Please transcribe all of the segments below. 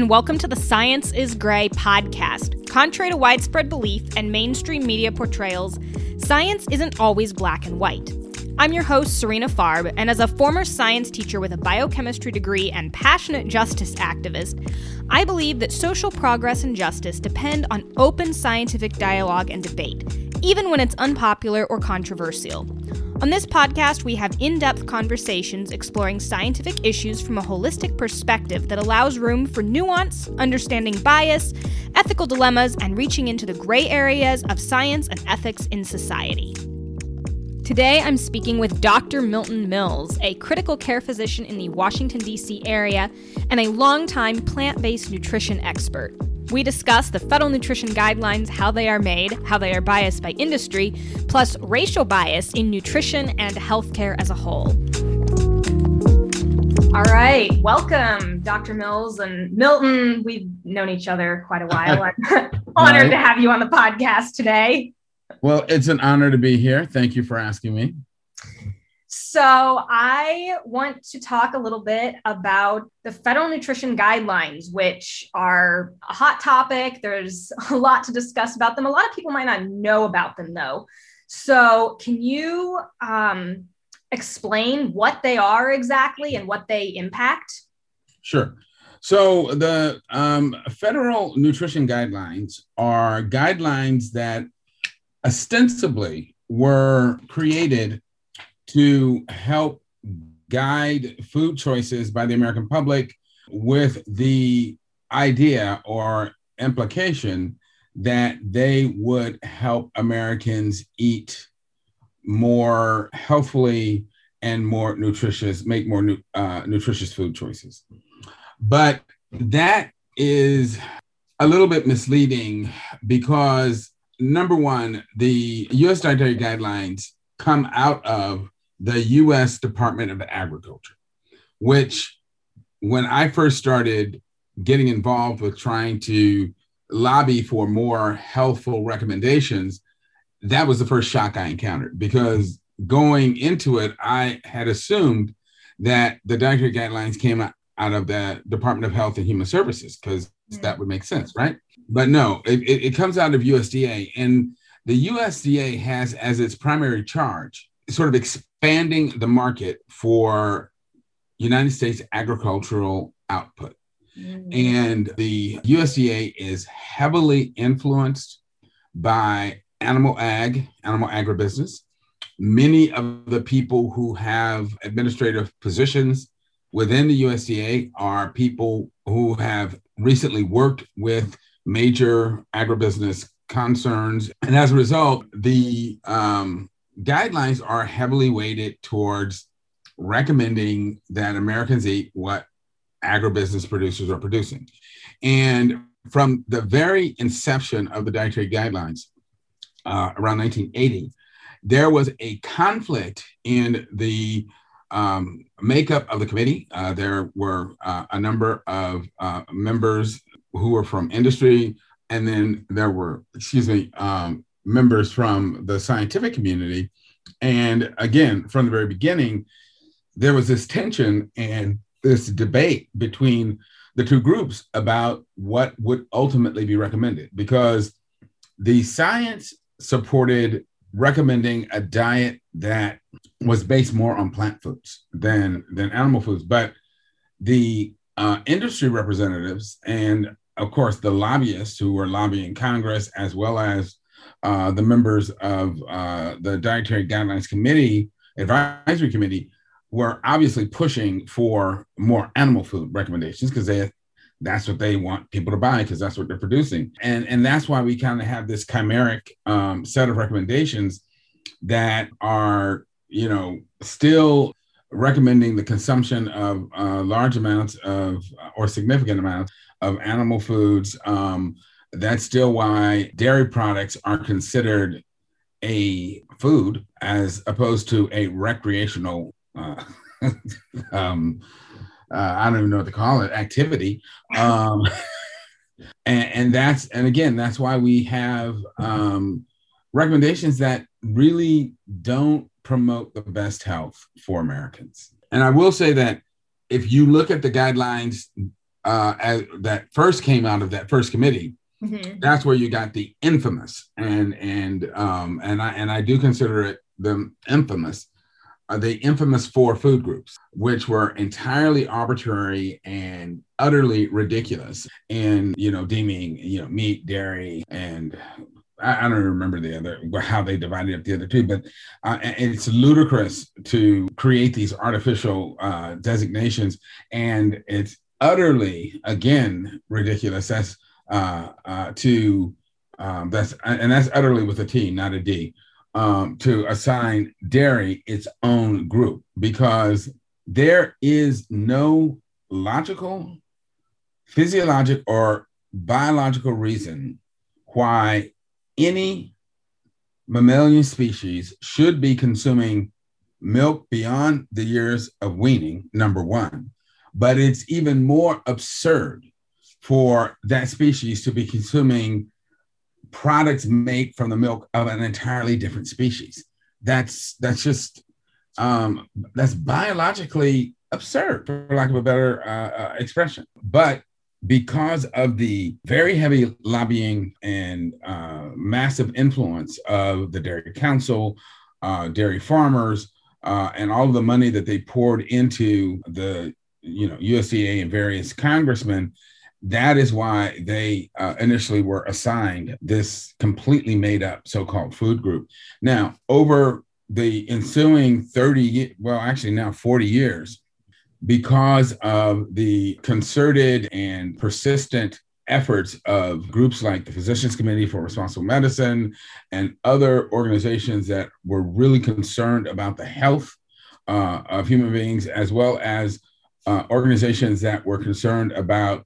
and welcome to the Science is Gray podcast. Contrary to widespread belief and mainstream media portrayals, science isn't always black and white. I'm your host, Serena Farb, and as a former science teacher with a biochemistry degree and passionate justice activist, I believe that social progress and justice depend on open scientific dialogue and debate, even when it's unpopular or controversial. On this podcast, we have in depth conversations exploring scientific issues from a holistic perspective that allows room for nuance, understanding bias, ethical dilemmas, and reaching into the gray areas of science and ethics in society. Today, I'm speaking with Dr. Milton Mills, a critical care physician in the Washington, D.C. area and a longtime plant based nutrition expert. We discuss the federal nutrition guidelines, how they are made, how they are biased by industry, plus racial bias in nutrition and healthcare as a whole. All right, welcome, Dr. Mills and Milton. We've known each other quite a while. I'm honored right. to have you on the podcast today. Well, it's an honor to be here. Thank you for asking me. So, I want to talk a little bit about the federal nutrition guidelines, which are a hot topic. There's a lot to discuss about them. A lot of people might not know about them, though. So, can you um, explain what they are exactly and what they impact? Sure. So, the um, federal nutrition guidelines are guidelines that ostensibly were created to help guide food choices by the American public with the idea or implication that they would help Americans eat more healthfully and more nutritious, make more nu- uh, nutritious food choices. But that is a little bit misleading because number one, the US dietary guidelines come out of the US Department of Agriculture, which when I first started getting involved with trying to lobby for more healthful recommendations, that was the first shock I encountered because going into it, I had assumed that the dietary guidelines came out of the Department of Health and Human Services because mm. that would make sense, right? but no, it, it comes out of USDA. And the USDA has as its primary charge sort of expanding the market for United States agricultural output. Mm-hmm. And the USDA is heavily influenced by animal ag, animal agribusiness. Many of the people who have administrative positions within the USDA are people who have recently worked with major agribusiness concerns. And as a result, the um, guidelines are heavily weighted towards recommending that Americans eat what agribusiness producers are producing. And from the very inception of the dietary guidelines uh, around 1980, there was a conflict in the um, makeup of the committee. Uh, there were uh, a number of uh, members who were from industry, and then there were, excuse me, um, members from the scientific community. And again, from the very beginning, there was this tension and this debate between the two groups about what would ultimately be recommended because the science supported recommending a diet that was based more on plant foods than than animal foods but the uh, industry representatives and of course, the lobbyists who were lobbying Congress, as well as uh, the members of uh, the Dietary Guidelines Committee, Advisory Committee, were obviously pushing for more animal food recommendations because they that's what they want people to buy because that's what they're producing and and that's why we kind of have this chimeric um, set of recommendations that are you know still recommending the consumption of uh, large amounts of or significant amounts of animal foods. Um, that's still why dairy products are considered a food as opposed to a recreational, uh, um, uh, I don't even know what to call it, activity. Um, and, and, that's, and again, that's why we have um, recommendations that really don't promote the best health for Americans. And I will say that if you look at the guidelines uh, as, that first came out of that first committee, mm-hmm. that's where you got the infamous and and um, and I and I do consider it the infamous uh, the infamous four food groups, which were entirely arbitrary and utterly ridiculous in you know deeming you know meat, dairy, and I, don't remember the other how they divided up the other two, but uh, it's ludicrous to create these artificial uh, designations, and it's utterly again ridiculous. That's uh, uh, to um, that's and that's utterly with a T, not a D, um, to assign dairy its own group because there is no logical, physiologic, or biological reason why any mammalian species should be consuming milk beyond the years of weaning, number one. But it's even more absurd for that species to be consuming products made from the milk of an entirely different species. That's that's just um, that's biologically absurd, for lack of a better uh, uh, expression. But because of the very heavy lobbying and uh, massive influence of the Dairy Council, uh, dairy farmers, uh, and all the money that they poured into the you know USDA and various congressmen, that is why they uh, initially were assigned this completely made up so-called food group. Now, over the ensuing 30, well, actually now 40 years, because of the concerted and persistent efforts of groups like the Physicians Committee for Responsible Medicine and other organizations that were really concerned about the health uh, of human beings, as well as uh, organizations that were concerned about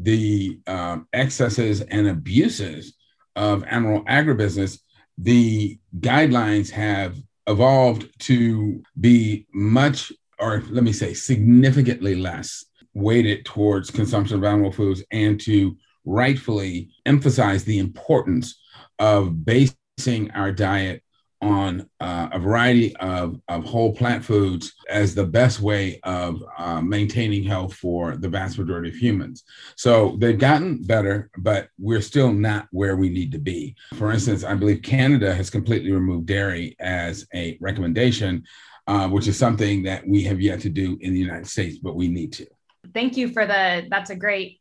the um, excesses and abuses of animal agribusiness, the guidelines have evolved to be much or let me say, significantly less weighted towards consumption of animal foods and to rightfully emphasize the importance of basing our diet on uh, a variety of, of whole plant foods as the best way of uh, maintaining health for the vast majority of humans. So they've gotten better, but we're still not where we need to be. For instance, I believe Canada has completely removed dairy as a recommendation uh, which is something that we have yet to do in the United States, but we need to. Thank you for the, that's a great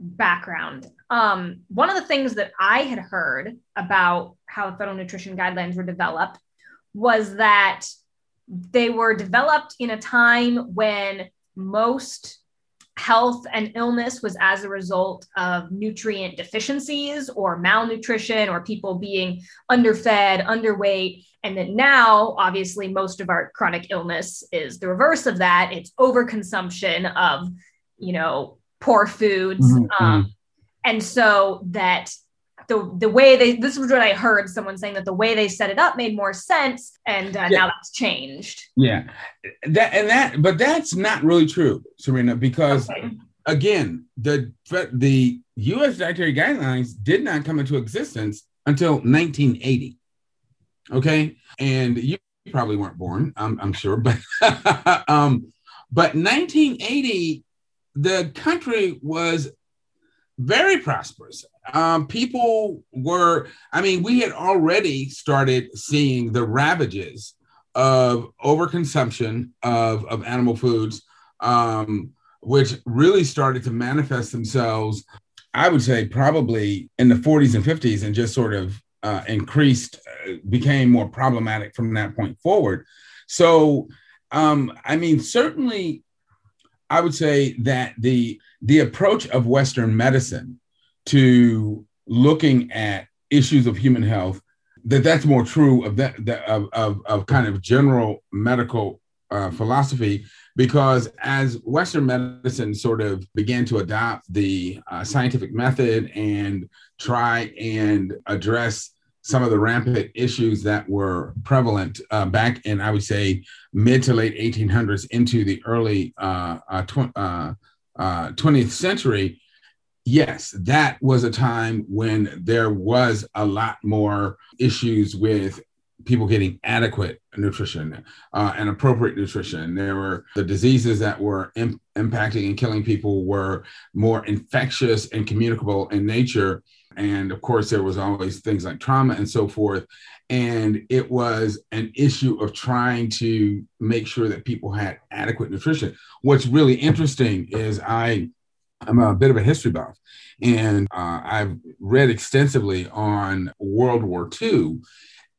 background. Um, one of the things that I had heard about how the federal nutrition guidelines were developed was that they were developed in a time when most health and illness was as a result of nutrient deficiencies or malnutrition or people being underfed, underweight. And that now, obviously, most of our chronic illness is the reverse of that. It's overconsumption of, you know, poor foods. Mm-hmm. Um, and so that the, the way they this was what I heard someone saying that the way they set it up made more sense and uh, yeah. now that's changed. Yeah, that and that, but that's not really true, Serena, because okay. again, the the U.S. dietary guidelines did not come into existence until 1980. Okay, and you probably weren't born, I'm, I'm sure, but um, but 1980, the country was very prosperous. Um, people were, I mean, we had already started seeing the ravages of overconsumption of, of animal foods, um, which really started to manifest themselves, I would say, probably in the 40s and 50s, and just sort of uh, increased, uh, became more problematic from that point forward. So, um, I mean, certainly, I would say that the the approach of Western medicine to looking at issues of human health that that's more true of that, that of, of, of kind of general medical uh, philosophy because as western medicine sort of began to adopt the uh, scientific method and try and address some of the rampant issues that were prevalent uh, back in i would say mid to late 1800s into the early uh, uh, tw- uh, 20th uh, century, yes, that was a time when there was a lot more issues with people getting adequate nutrition uh, and appropriate nutrition. There were the diseases that were Im- impacting and killing people were more infectious and communicable in nature. And of course, there was always things like trauma and so forth. And it was an issue of trying to make sure that people had adequate nutrition. What's really interesting is I I'm a bit of a history buff, and uh, I've read extensively on World War II.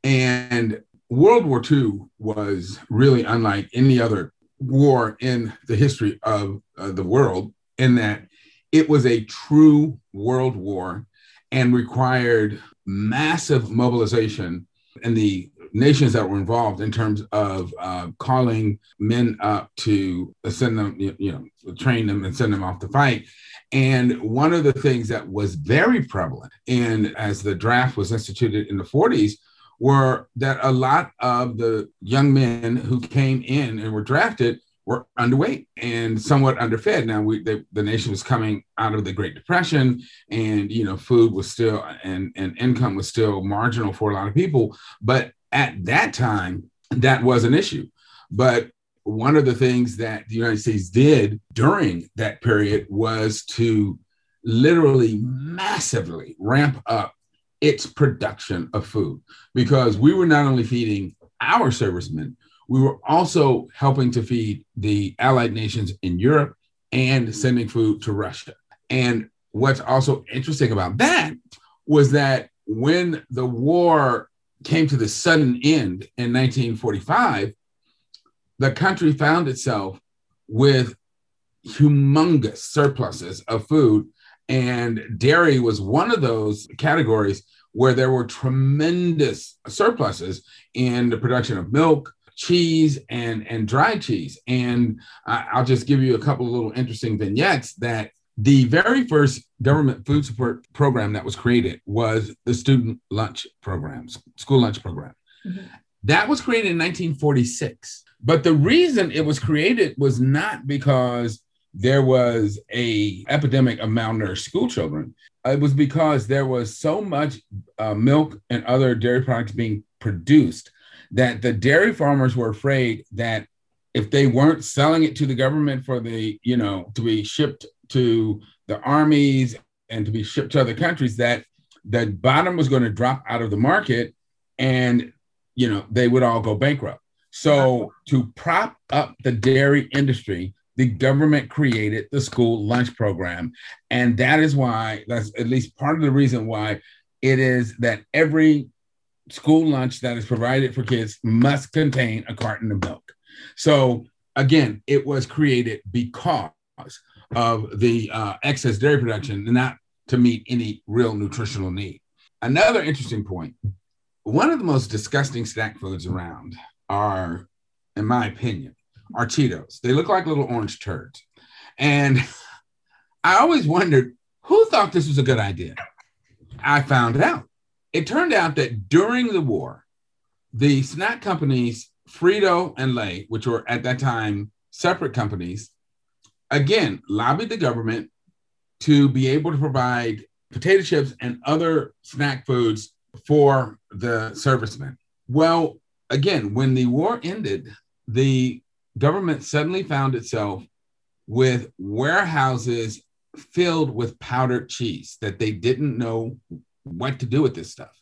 And World War II was really unlike any other war in the history of uh, the world, in that it was a true world war and required massive mobilization in the nations that were involved in terms of uh, calling men up to send them, you, know, train them and send them off to fight. And one of the things that was very prevalent in as the draft was instituted in the 40s were that a lot of the young men who came in and were drafted were underweight and somewhat underfed. Now, we, the, nation was coming out of the Great Depression, and you know, food was still and and income was still marginal for a lot of people. But at that time, that was an issue. But one of the things that the United States did during that period was to literally massively ramp up its production of food because we were not only feeding our servicemen, we were also helping to feed the allied nations in Europe and sending food to Russia. And what's also interesting about that was that when the war came to the sudden end in 1945, the country found itself with humongous surpluses of food. And dairy was one of those categories where there were tremendous surpluses in the production of milk, cheese, and, and dry cheese. And I'll just give you a couple of little interesting vignettes that the very first government food support program that was created was the student lunch program, school lunch program. Mm-hmm. That was created in 1946. But the reason it was created was not because there was a epidemic of malnourished school children. It was because there was so much uh, milk and other dairy products being produced that the dairy farmers were afraid that if they weren't selling it to the government for the, you know, to be shipped to the armies and to be shipped to other countries, that the bottom was going to drop out of the market and, you know, they would all go bankrupt. So, to prop up the dairy industry, the government created the school lunch program. And that is why, that's at least part of the reason why it is that every school lunch that is provided for kids must contain a carton of milk. So, again, it was created because of the uh, excess dairy production, not to meet any real nutritional need. Another interesting point one of the most disgusting snack foods around are, in my opinion, are Cheetos. They look like little orange turds. And I always wondered who thought this was a good idea. I found out. It turned out that during the war, the snack companies, Frito and Lay, which were at that time separate companies, again lobbied the government to be able to provide potato chips and other snack foods for the servicemen. Well, again, when the war ended, the government suddenly found itself with warehouses filled with powdered cheese that they didn't know what to do with this stuff.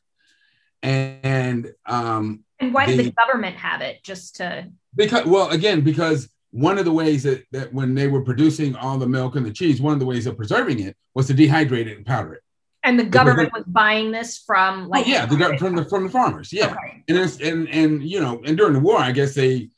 And um, and why did the, government have it? Just to because well, again, because one of the ways that, that when they were producing all the milk and the cheese, one of the ways of preserving it was to dehydrate it and powder it. And the government was buying this from like oh, yeah, the, from the from the farmers, yeah. Okay. And it's, and and you know, and during the war, I guess they,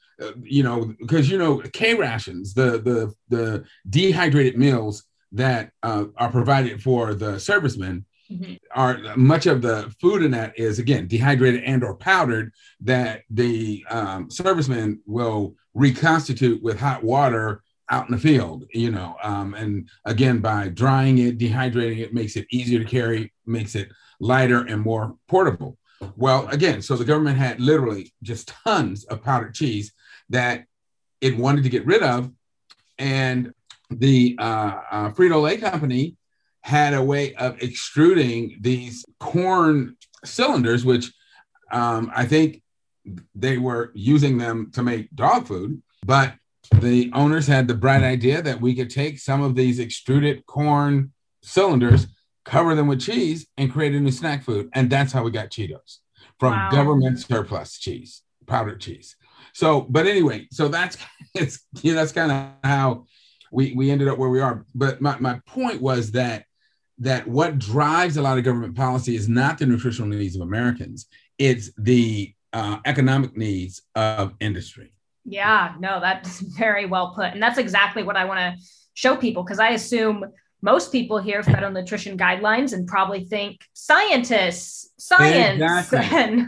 you know, because you know, K rations, the the the dehydrated meals that uh, are provided for the servicemen, mm-hmm. are much of the food in that is again dehydrated and or powdered that the um, servicemen will reconstitute with hot water out in the field, you know. Um, and again, by drying it, dehydrating it makes it easier to carry, makes it lighter and more portable. Well, again, so the government had literally just tons of powdered cheese that it wanted to get rid of. And the uh, uh, Frito Lay company had a way of extruding these corn cylinders, which um, I think they were using them to make dog food, but the owners had the bright idea that we could take some of these extruded corn cylinders, cover them with cheese, and create a new snack food. And that's how we got Cheetos from wow. government surplus cheese, powdered cheese. So, but anyway, so that's it's you know, that's kind of how we we ended up where we are. But my, my point was that that what drives a lot of government policy is not the nutritional needs of Americans, it's the uh, economic needs of industry. Yeah, no, that's very well put. And that's exactly what I want to show people because I assume most people hear federal nutrition guidelines and probably think scientists, science. Exactly. And...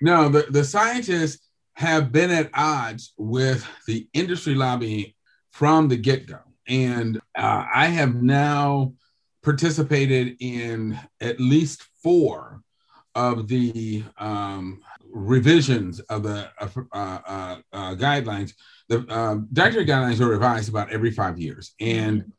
no, the, the scientists have been at odds with the industry lobby from the get go. And uh, I have now participated in at least four of the um, revisions of the uh, uh, uh, guidelines. The uh, dietary guidelines are revised about every five years. And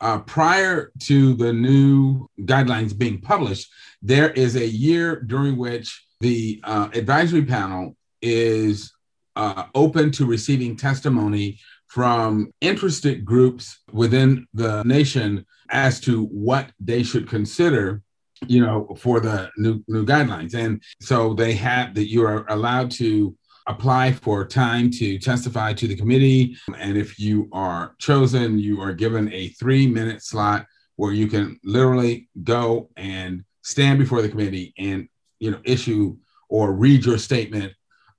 uh, prior to the new guidelines being published, there is a year during which the uh, advisory panel is uh, open to receiving testimony from interested groups within the nation as to what they should consider you know, for the new new guidelines. And so they have that you are allowed to apply for time to testify to the committee. And if you are chosen, you are given a three minute slot where you can literally go and stand before the committee and you know issue or read your statement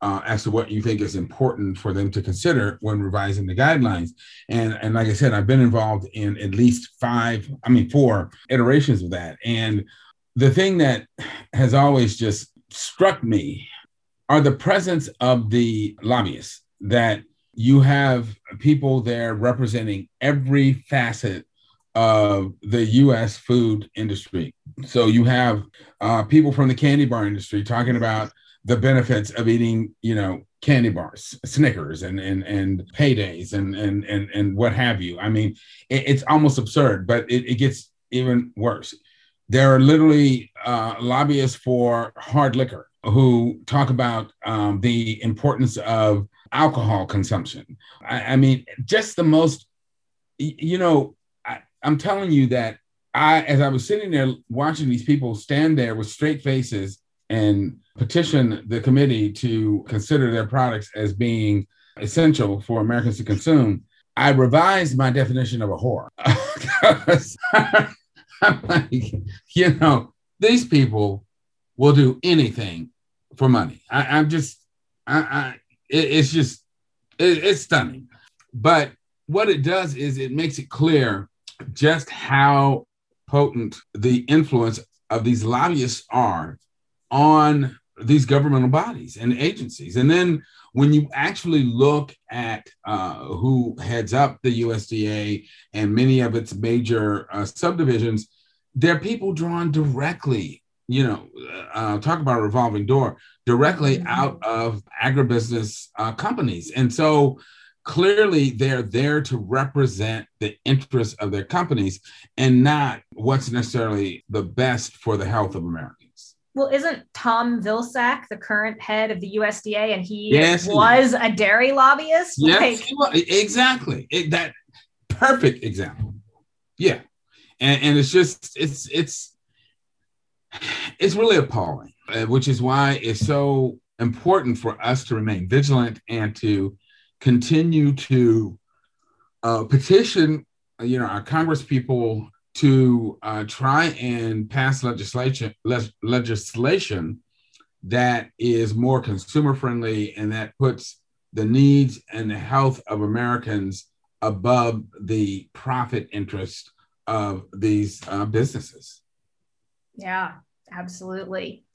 uh, as to what you think is important for them to consider when revising the guidelines. And, and like I said, I've been involved in at least five, I mean, four iterations of that. And the thing that has always just struck me are the presence of the lobbyists that you have people there representing every facet of the US food industry. So you have uh, people from the candy bar industry talking about the benefits of eating, you know, candy bars, Snickers and and and paydays and and and and what have you. I mean, it, it's almost absurd, but it, it gets even worse. There are literally uh, lobbyists for hard liquor who talk about um, the importance of alcohol consumption. I, I, mean, just the most, you know, I, I'm telling you that I, as I was sitting there watching these people stand there with straight faces and petition the committee to consider their products as being essential for Americans to consume, I revised my definition of a whore. I'm like, you know, these people will do anything for money. I, am just, I, I it, it's just, it, it's stunning. But what it does is it makes it clear just how potent the influence of these lobbyists are on these governmental bodies and agencies. And then when you actually look at uh, who heads up the USDA and many of its major uh, subdivisions, they're people drawn directly, you know, uh, talk about a revolving door, directly mm-hmm. out of agribusiness uh, companies. And so clearly they're there to represent the interests of their companies and not what's necessarily the best for the health of Americans well, isn't Tom Vilsack the current head of the USDA, and he yes, was he a dairy lobbyist? Yes, like, exactly. It, that perfect example. Yeah, and, and it's just it's it's it's really appalling, uh, which is why it's so important for us to remain vigilant and to continue to uh, petition, you know, our Congress people to uh, try and pass legislation le- legislation that is more consumer friendly and that puts the needs and the health of Americans above the profit interest of these uh, businesses. Yeah, absolutely.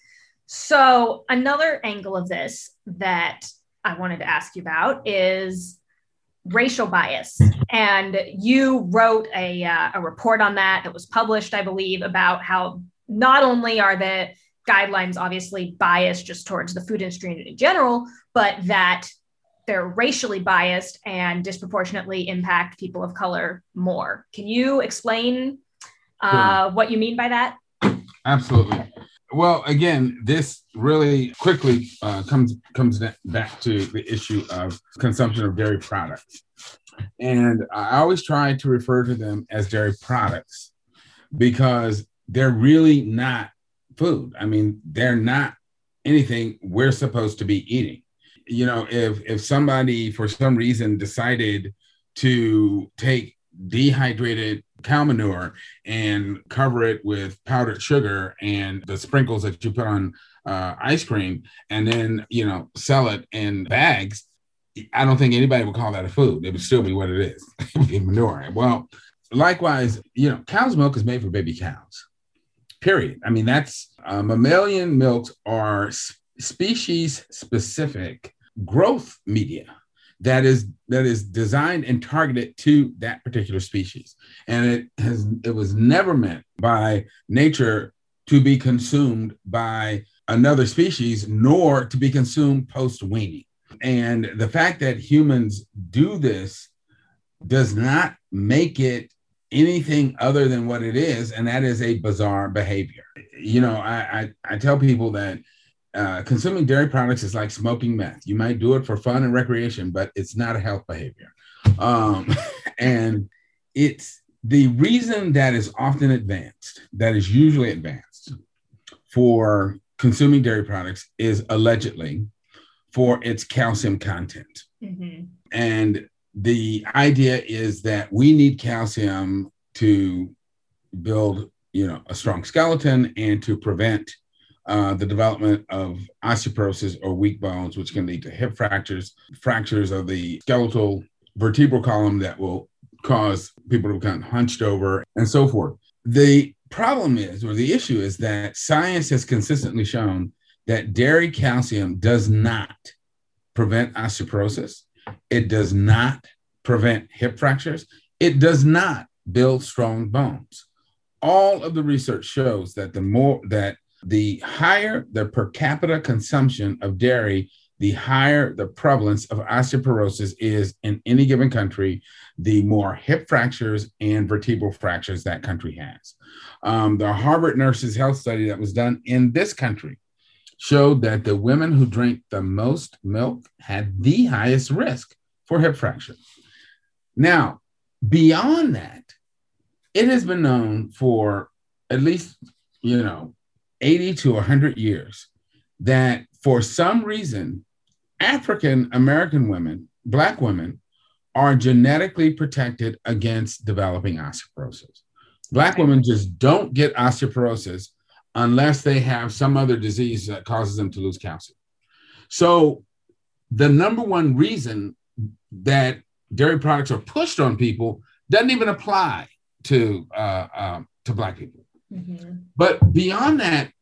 So, another angle of this that I wanted to ask you about is racial bias. And you wrote a, uh, a report on that that was published, I believe, about how not only are the guidelines obviously biased just towards the food industry in general, but that they're racially biased and disproportionately impact people of color more. Can you explain uh, what you mean by that? Absolutely. Well, again, this really quickly uh, comes comes back to the issue of consumption of dairy products, and I always try to refer to them as dairy products because they're really not food. I mean, they're not anything we're supposed to be eating. You know, if if somebody for some reason decided to take dehydrated cow manure and cover it with powdered sugar and the sprinkles that you put on uh, ice cream and then you know sell it in bags i don't think anybody would call that a food. It would still be what it is manure. Well likewise you know cow's milk is made for baby cows period. I mean that's uh, mammalian milks are species specific growth media that is that is designed and targeted to that particular species. And it has it was never meant by nature to be consumed by another species nor to be consumed post weaning and the fact that humans do this does not make it anything other than what it is and that is a bizarre behavior. You know i i, I tell people that uh, consuming dairy products is like smoking meth. You might do it for fun and recreation, but it's not a health behavior. Um, and it's the reason that is often advanced, that is usually advanced for consuming dairy products is allegedly for its calcium content. Mm-hmm. And the idea is that we need calcium to build, you know, a strong skeleton and to prevent uh, the development of osteoporosis or weak bones, which can lead to hip fractures, fractures of the skeletal vertebral column that will cause people to become hunched over, and so forth. The problem is, or the issue is, that science has consistently shown that dairy calcium does not prevent osteoporosis, it does not prevent hip fractures, it does not build strong bones. All of the research shows that the more that the higher the per capita consumption of dairy, the higher the prevalence of osteoporosis is in any given country, the more hip fractures and vertebral fractures that country has. Um, the Harvard Nurses Health Study that was done in this country showed that the women who drank the most milk had the highest risk for hip fracture. Now, beyond that, it has been known for at least, you know, 80 to 100 years that for some reason, African American women, Black women, are genetically protected against developing osteoporosis. Black women just don't get osteoporosis unless they have some other disease that causes them to lose calcium. So, the number one reason that dairy products are pushed on people doesn't even apply to uh, uh, to Black people. Mm-hmm. But beyond that,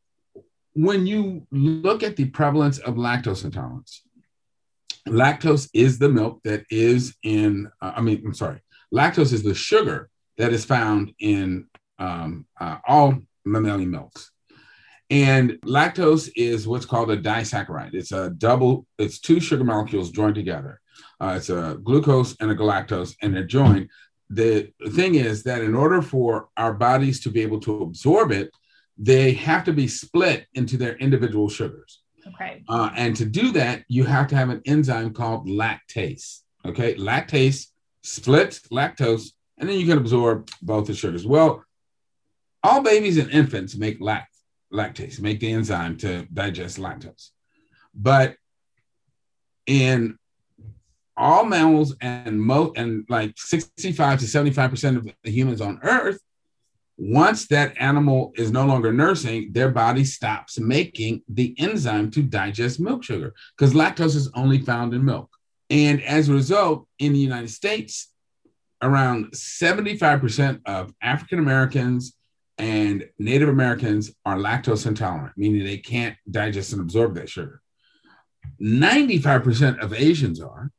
when you look at the prevalence of lactose intolerance, lactose is the milk that is in, uh, I mean, I'm sorry, lactose is the sugar that is found in um, uh, all mammalian milks. And lactose is what's called a disaccharide. It's a double, it's two sugar molecules joined together. Uh, it's a glucose and a galactose, and they're joined the thing is that in order for our bodies to be able to absorb it, they have to be split into their individual sugars. Okay. Uh, and to do that, you have to have an enzyme called lactase. Okay. Lactase splits lactose, and then you can absorb both the sugars. Well, all babies and infants make lact- lactase, make the enzyme to digest lactose. But in all mammals and most and like 65 to 75% of the humans on earth once that animal is no longer nursing their body stops making the enzyme to digest milk sugar because lactose is only found in milk. And as a result in the united states around 75% of african americans and native americans are lactose intolerant meaning they can't digest and absorb that sugar. 95% of asians are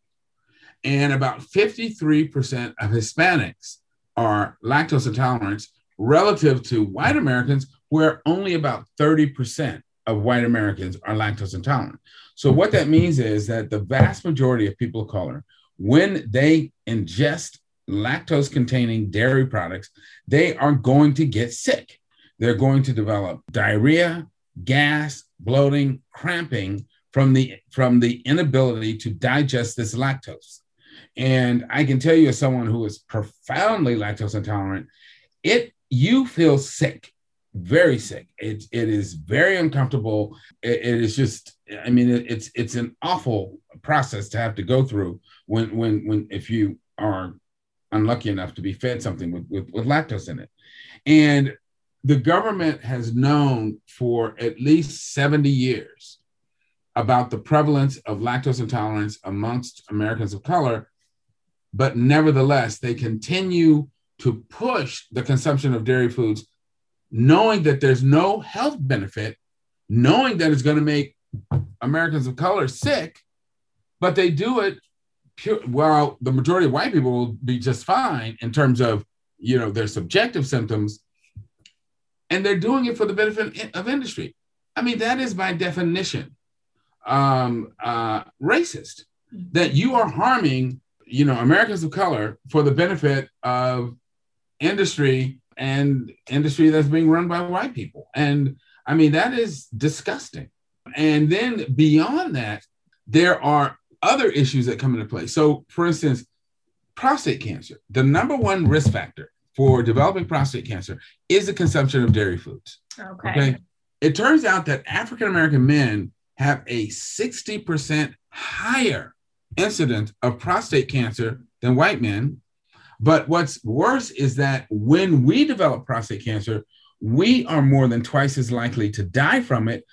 and about 53% of Hispanics are lactose intolerant relative to white Americans, where only about 30% of white Americans are lactose intolerant. So, what that means is that the vast majority of people of color, when they ingest lactose containing dairy products, they are going to get sick. They're going to develop diarrhea, gas, bloating, cramping from the from the inability to digest this lactose. And I can tell you, as someone who is profoundly lactose intolerant, it you feel sick, very sick. It it is very uncomfortable. it, it is just, I mean, it, it's it's an awful process to have to go through when when when if you are unlucky enough to be fed something with, with, with lactose in it. And the government has known for at least 70 years about the prevalence of lactose intolerance amongst Americans of color, but nevertheless, they continue to push the consumption of dairy foods, knowing that there's no health benefit, knowing that it's going to make Americans of color sick, but they do it pure, while the majority of white people will be just fine in terms of you know their subjective symptoms and they're doing it for the benefit of industry. I mean, that is by definition um, uh, racist. That you are harming, you know, Americans of color for the benefit of industry and industry that's being run by white people. And I mean, that is disgusting. And then beyond that, there are other issues that come into play. So, for instance, prostate cancer, the number one risk factor for developing prostate cancer is the consumption of dairy foods. Okay. okay? It turns out that African American men have a 60% higher incidence of prostate cancer than white men. But what's worse is that when we develop prostate cancer, we are more than twice as likely to die from it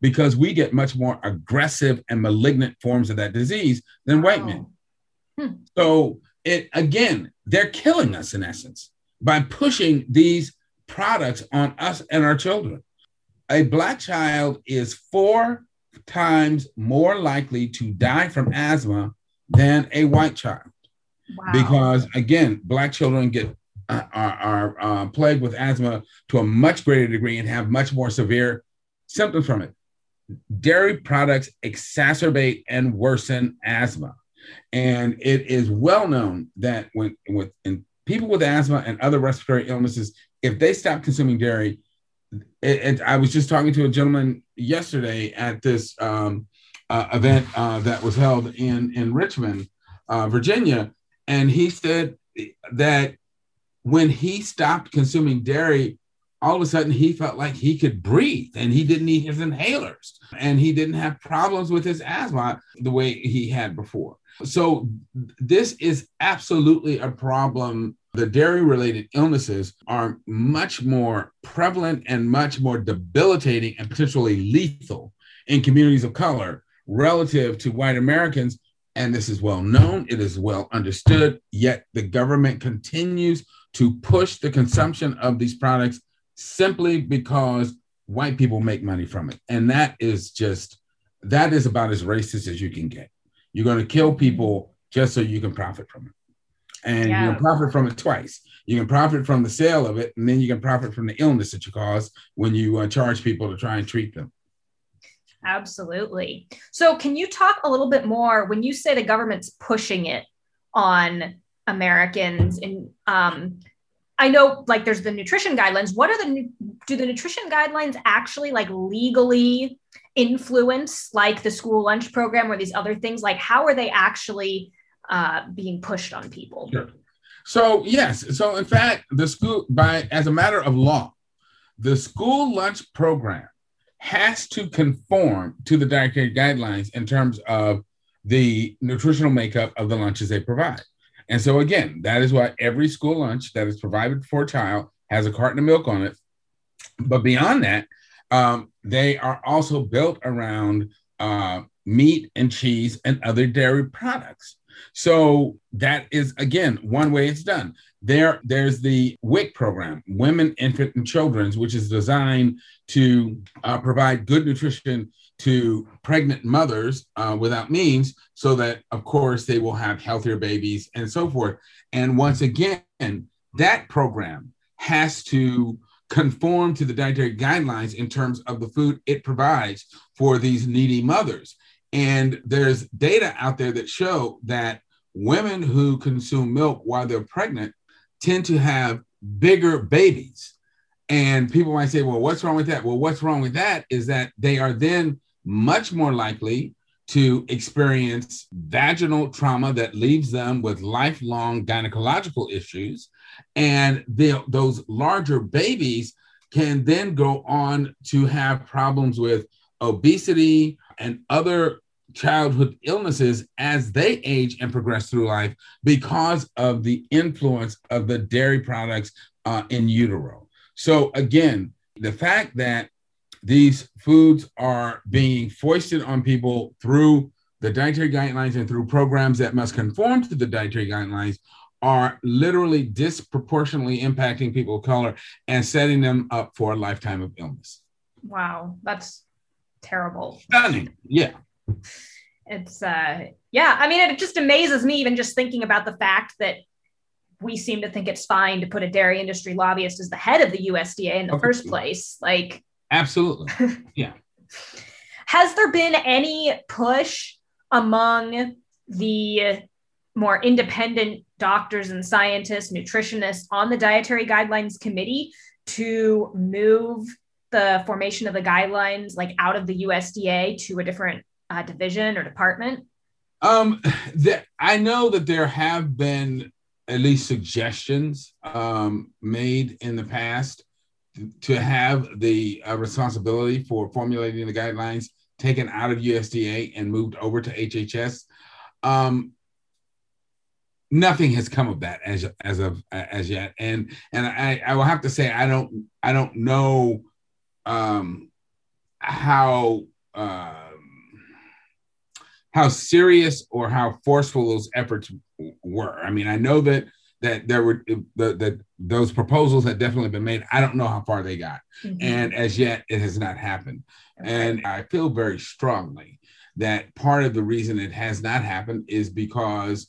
because we get much more aggressive and malignant forms of that disease than white men. Hmm. So it again, they're killing us in essence by pushing these products on us and our children. A Black child is four times more likely to die from asthma than a white child. Wow. Because again, Black children get uh, are, are uh, plagued with asthma to a much greater degree and have much more severe symptoms from it. Dairy products exacerbate and worsen asthma. And it is well known that when with in people with asthma and other respiratory illnesses, if they stop consuming dairy, and I was just talking to a gentleman yesterday at this um, uh, event uh, that was held in in Richmond, uh, Virginia, and he said that when he stopped consuming dairy, all of a sudden he felt like he could breathe and he didn't need his inhalers and he didn't have problems with his asthma the way he had before. So this is absolutely a problem the dairy related illnesses are much more prevalent and much more debilitating and potentially lethal in communities of color relative to white Americans. And this is well known, it is well understood, yet the government continues to push the consumption of these products simply because white people make money from it. And that is just, that is about as racist as you can get. You're going to kill people just so you can profit from it and yeah. you can profit from it twice. You can profit from the sale of it, and then you can profit from the illness that you cause when you uh, charge people to try and treat them. Absolutely. So, can you talk a little bit more when you say the government's pushing it on Americans? And um, I know, like, there's the nutrition guidelines. What are the do the nutrition guidelines actually like legally influence like the school lunch program or these other things? Like, how are they actually uh, being pushed on people. Sure. So yes, so in fact, the school by as a matter of law, the school lunch program has to conform to the dietary guidelines in terms of the nutritional makeup of the lunches they provide. And so again, that is why every school lunch that is provided for a child has a carton of milk on it. But beyond that, um, they are also built around uh, meat and cheese and other dairy products. So that is again one way it's done. There, there's the WIC program, Women, Infant, and Children's, which is designed to uh, provide good nutrition to pregnant mothers uh, without means, so that of course they will have healthier babies and so forth. And once again, that program has to conform to the dietary guidelines in terms of the food it provides for these needy mothers. And there's data out there that show that women who consume milk while they're pregnant tend to have bigger babies And people might say, well, what's wrong with that? Well, what's wrong with that is that they are then much more likely to experience vaginal trauma that leaves them with lifelong gynecological issues. And they, those larger babies can then go on to have problems with obesity and other childhood illnesses as they age and progress through life because of the influence of the dairy products uh, in utero. So, again, the fact that these foods are being foisted on people through the dietary guidelines and through programs that must conform to the dietary guidelines are literally disproportionately impacting people of color and setting them up for a lifetime of illness. Wow, that's terrible. Stunning. Yeah. It's uh yeah, I mean it just amazes me even just thinking about the fact that we seem to think it's fine to put a dairy industry lobbyist as the head of the USDA in the okay. first place. Like Absolutely. Yeah. Has there been any push among the more independent doctors and scientists, nutritionists on the dietary guidelines committee to move the formation of the guidelines like out of the USDA to a different uh, division or department? Um, that I know that there have been at least suggestions um, made in the past to have the uh, responsibility for formulating the guidelines taken out of USDA and moved over to HHS. Um, nothing has come of that as as of as yet, and and I, I will have to say I don't I don't know um, how um, how serious or how forceful those efforts were. I mean, I know that that there were the, that those proposals had definitely been made. I don't know how far they got, mm-hmm. and as yet it has not happened. And I feel very strongly that part of the reason it has not happened is because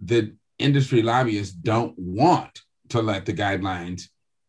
the industry lobbyists don't want to let the guidelines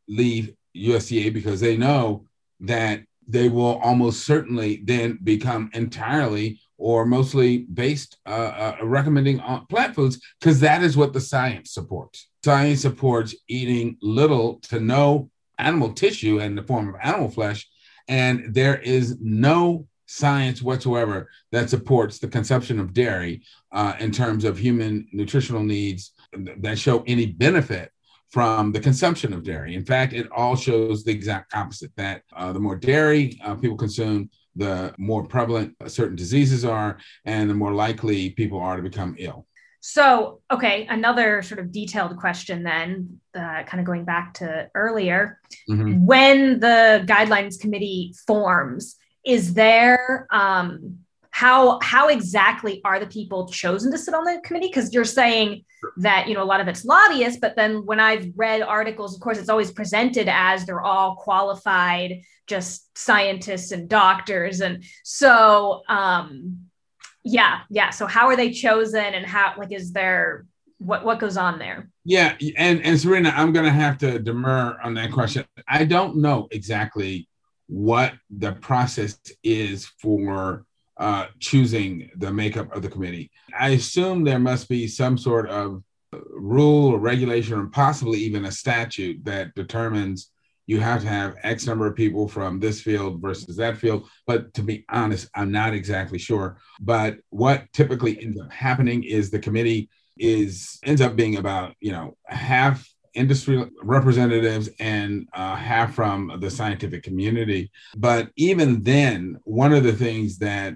leave USDA because they know that they will almost certainly then become entirely or mostly based uh, uh, recommending on plant foods because that is what the science supports. Science supports eating little to no animal tissue in the form of animal flesh, and there is no science whatsoever that supports the consumption of dairy uh, in terms of human nutritional needs that show any benefit from the consumption of dairy. In fact, it all shows the exact opposite that uh, the more dairy uh, people consume, the more prevalent certain diseases are, and the more likely people are to become ill. So, okay, another sort of detailed question then, uh, kind of going back to earlier. Mm-hmm. When the guidelines committee forms, is there um, how how exactly are the people chosen to sit on the committee? Because you're saying that you know a lot of it's lobbyists, but then when I've read articles, of course, it's always presented as they're all qualified, just scientists and doctors, and so um, yeah, yeah. So how are they chosen, and how like is there what what goes on there? Yeah, and and Serena, I'm to have to demur on that question. I don't know exactly what the process is for uh, choosing the makeup of the committee. I assume there must be some sort of rule or regulation, or possibly even a statute that determines you have to have X number of people from this field versus that field. But to be honest, I'm not exactly sure. But what typically ends up happening is the committee is ends up being about you know half industry representatives and uh, half from the scientific community. But even then, one of the things that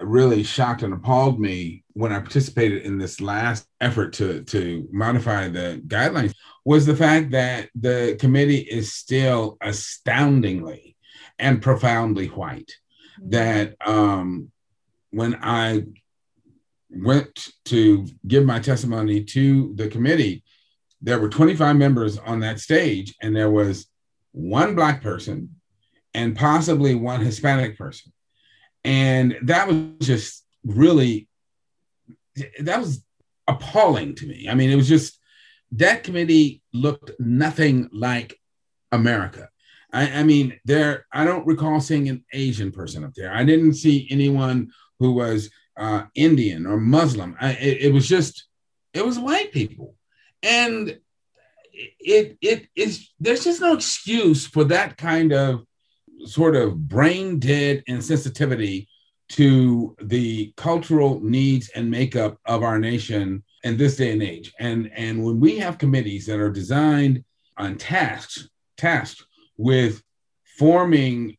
really shocked and appalled me when I participated in this last effort to, to modify the guidelines was the fact that the committee is still astoundingly and profoundly white. That um, when I went to give my testimony to the committee, there were 25 members on that stage, and there was one Black person and possibly one Hispanic person. And that was just really, that was appalling to me. I mean, it was just, that committee looked nothing like America. I, I, mean, there. I don't recall seeing an Asian person up there. I didn't see anyone who was uh, Indian or Muslim. I, it, it, was just, it was white people, and it it is there's just no excuse for that kind of sort of brain dead insensitivity to the cultural needs and makeup of our nation in this day and age. And and when we have committees that are designed on tasks tasked with forming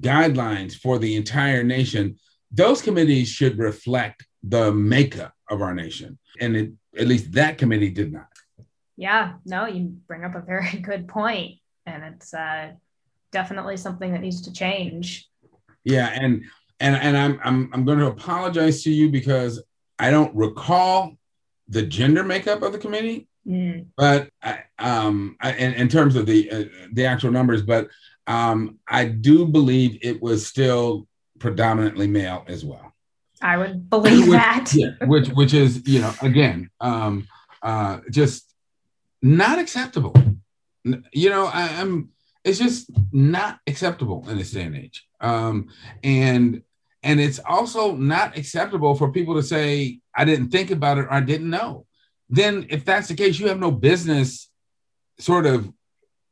guidelines for the entire nation, those committees should reflect the makeup of our nation. And it, at least that committee did not. Yeah, no, you bring up a very good point, and it's uh, definitely something that needs to change. Yeah, and and and I'm I'm I'm going to apologize to you because I don't recall the gender makeup of the committee, mm. but I, um, I, in, in terms of the uh, the actual numbers, but um, I do believe it was still predominantly male as well. I would believe which, that. yeah, which which is you know again um, uh, just not acceptable. You know I, am it's just not acceptable in this day and age. Um, and and it's also not acceptable for people to say I didn't think about it or I didn't know. Then if that's the case, you have no business sort of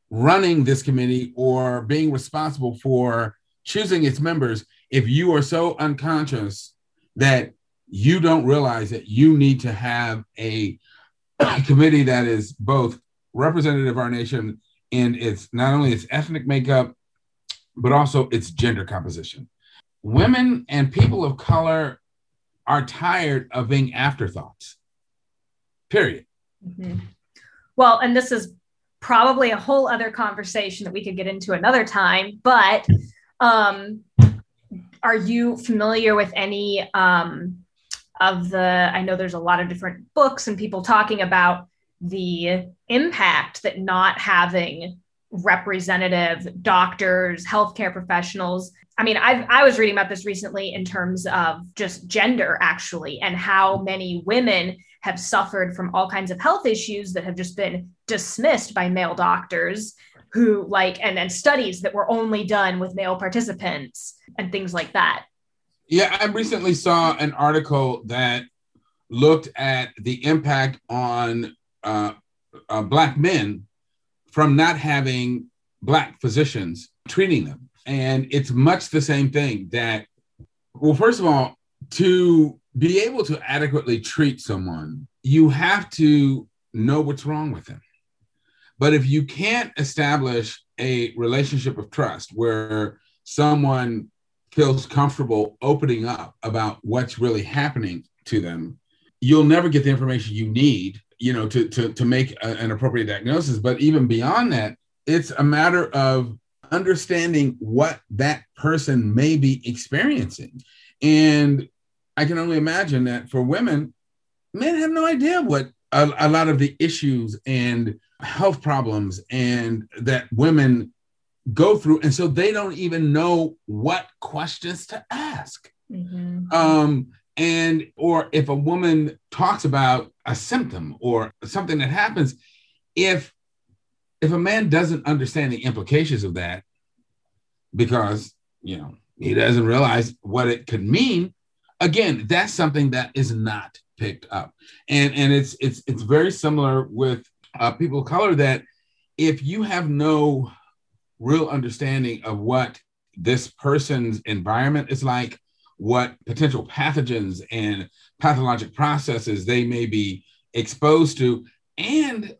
running this committee or being responsible for choosing its members if you are so unconscious that you don't realize that you need to have a, a committee that is both representative of our nation in its not only its ethnic makeup but also its gender composition women and people of color are tired of being afterthoughts period mm-hmm. well and this is probably a whole other conversation that we could get into another time but um are you familiar with any um, of the? I know there's a lot of different books and people talking about the impact that not having representative doctors, healthcare professionals. I mean, i I was reading about this recently in terms of just gender, actually, and how many women have suffered from all kinds of health issues that have just been dismissed by male doctors who like and then studies that were only done with male participants and things like that yeah i recently saw an article that looked at the impact on uh, uh, black men from not having black physicians treating them. And it's much the same thing that well first of all to be able to adequately treat someone you have to know what's wrong with them. But if you can't establish a relationship of trust where someone feels comfortable opening up about what's really happening to them, you'll never get the information you need, you know, to to to make a, an appropriate diagnosis. But even beyond that, it's a matter of understanding what that person may be experiencing. And I can only imagine that for women, men have no idea what a, a lot of the issues and health problems and that women go through and so they don't even know what questions to ask mm-hmm. um, and or if a woman talks about a symptom or something that happens if if a man doesn't understand the implications of that because you know he doesn't realize what it could mean again that's something that is not picked up. And and it's it's it's very similar with uh, people of color that if you have no real understanding of what this person's environment is like, what potential pathogens and pathologic processes they may be exposed to, and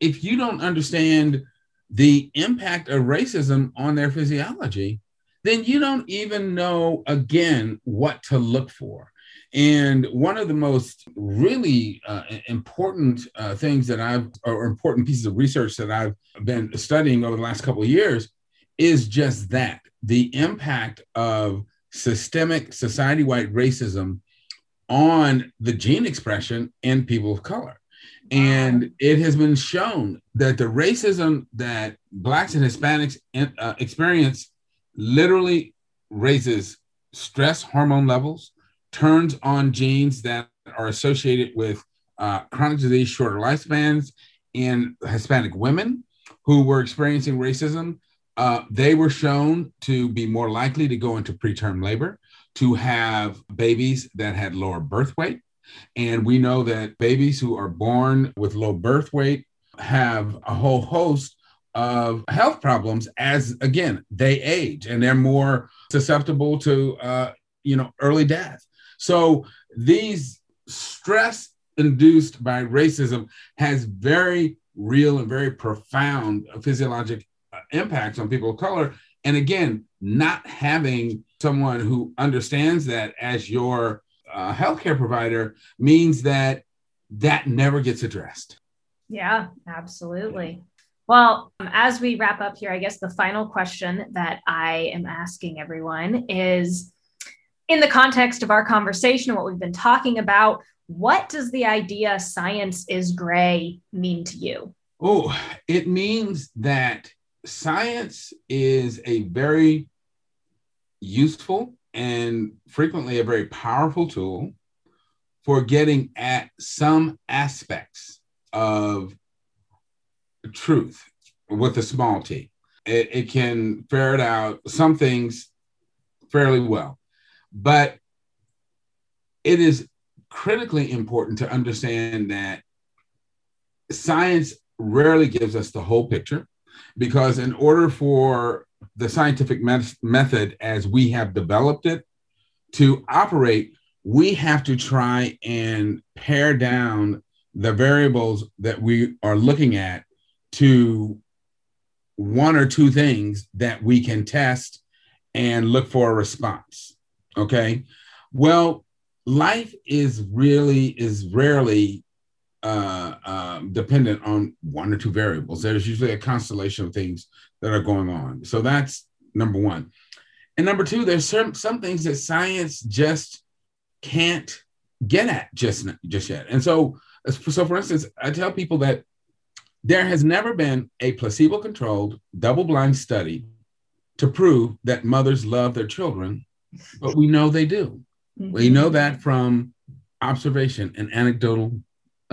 if you don't understand the impact of racism on their physiology, then you don't even know again what to look for. And one of the most really uh, important uh, things that I've, or important pieces of research that I've been studying over the last couple of years is just that the impact of systemic society wide racism on the gene expression in people of color. And it has been shown that the racism that Blacks and Hispanics uh, experience literally raises stress hormone levels, turns on genes that are associated with uh, chronic disease, shorter lifespans in Hispanic women who were experiencing racism. Uh, they were shown to be more likely to go into preterm labor, to have babies that had lower birth weight. And we know that babies who are born with low birth weight have a whole host of health problems as again they age and they're more susceptible to uh, you know early death so these stress induced by racism has very real and very profound physiologic impacts on people of color. And again not having someone who understands that as your uh, healthcare provider means that that never gets addressed. Yeah absolutely. Well, um, as we wrap up here, I guess the final question that I am asking everyone is in the context of our conversation, what we've been talking about, what does the idea science is gray mean to you? Oh, it means that science is a very useful and frequently a very powerful tool for getting at some aspects of truth with a small t. It, it can ferret out some things fairly well, but it is critically important to understand that science rarely gives us the whole picture because in order for the scientific met- method as we have developed it to operate we have to try and pare down the variables that we are looking at to one or two things that we can test and look for a response. Okay. Well, life is really, is rarely uh, um, dependent on one or two variables. There's usually a constellation of things that are going on. So that's number one. And number two, there's some, some things that science just can't get at just, just yet. And so, so for instance, I tell people that there has never been a placebo controlled, double blind study to prove that mothers love their children, but we know they do. Mm-hmm. We know that from observation and anecdotal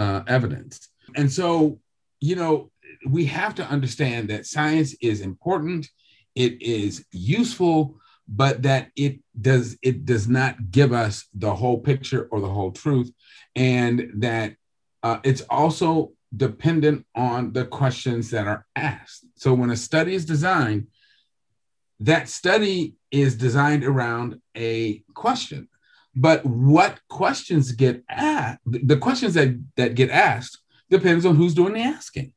uh, evidence. And so, you know, we have to understand that science is important, it is useful, but that it does it does not give us the whole picture or the whole truth, and that uh, it's also dependent on the questions that are asked. So when a study is designed, that study is designed around a question. But what questions get asked, the questions that, that get asked depends on who's doing the asking.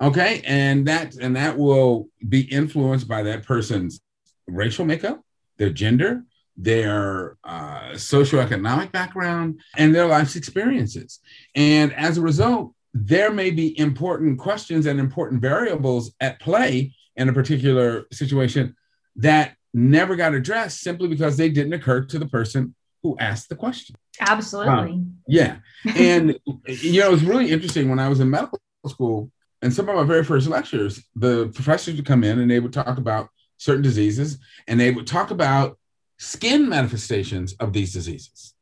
Okay. And that and that will be influenced by that person's racial makeup, their gender, their uh, socioeconomic background, and their life's experiences. And as a result, there may be important questions and important variables at play in a particular situation that never got addressed simply because they didn't occur to the person who asked the question. Absolutely. Um, yeah. And, you know, it's really interesting when I was in medical school and some of my very first lectures, the professors would come in and they would talk about certain diseases and they would talk about skin manifestations of these diseases.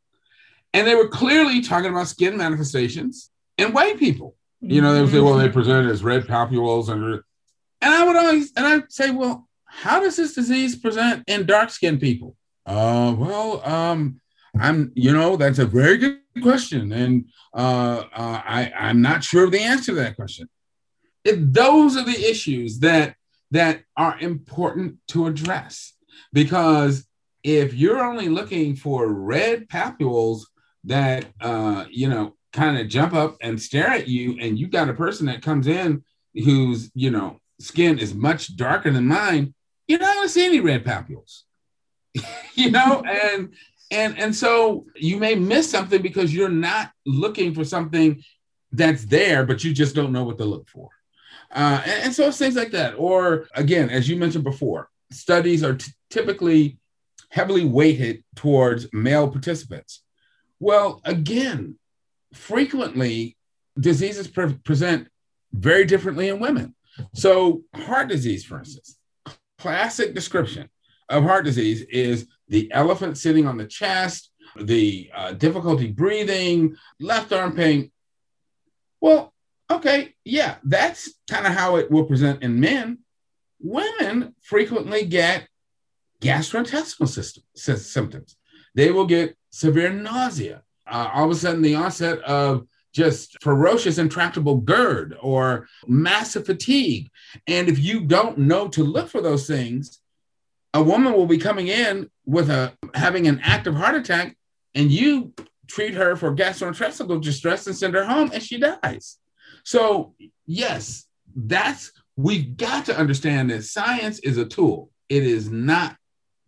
And they were clearly talking about skin manifestations in white people. You know, they would say, well, they mm-hmm. present as red papules and and I would always and I'd say, well, how does this disease present in dark skinned people? Uh, well, um, I'm, you know, that's a very good question, and uh, uh, I I'm not sure of the answer to that question. If those are the issues that that are important to address, because if you're only looking for red papules that uh, you know kind of jump up and stare at you and you've got a person that comes in whose you know skin is much darker than mine you're not going to see any red papules. You know and and and so you may miss something because you're not looking for something that's there but you just don't know what to look for. Uh, and, and, so it's things like that. Or again as you mentioned before studies are t- typically heavily weighted towards male participants. Well again frequently diseases pre- present very differently in women. So, heart disease, for instance, classic description of heart disease is the elephant sitting on the chest, the uh, difficulty breathing, left arm pain. Well, okay, yeah, that's kind of how it will present in men. Women frequently get gastrointestinal system, symptoms. They will get severe nausea, uh, all of a sudden the onset of just ferocious, intractable GERD or massive fatigue. And if you don't know to look for those things, a woman will be coming in with a having an active heart attack, and you treat her for gastrointestinal distress and send her home, and she dies. So, yes, that's we've got to understand that science is a tool. It is not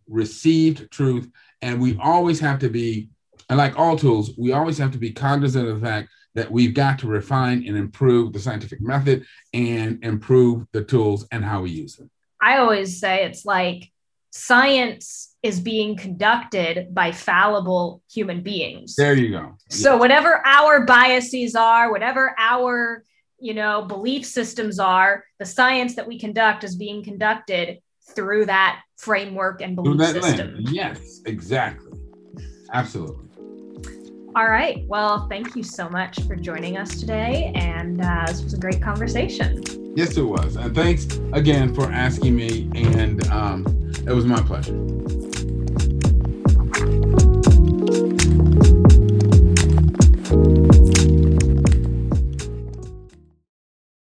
received truth. And we always have to be, and like all tools, we always have to be cognizant of the fact that we've got to refine and improve the scientific method and improve the tools and how we use them. I always say it's like science is being conducted by fallible human beings. There you go. So yes. whatever our biases are, whatever our you know belief systems are, the science that we conduct is being conducted through that framework and belief system. Lens. Yes, exactly. Absolutely. All right. Well, thank you so much for joining us today. And uh, this was a great conversation. Yes, it was. And thanks again for asking me. And um, it was my pleasure.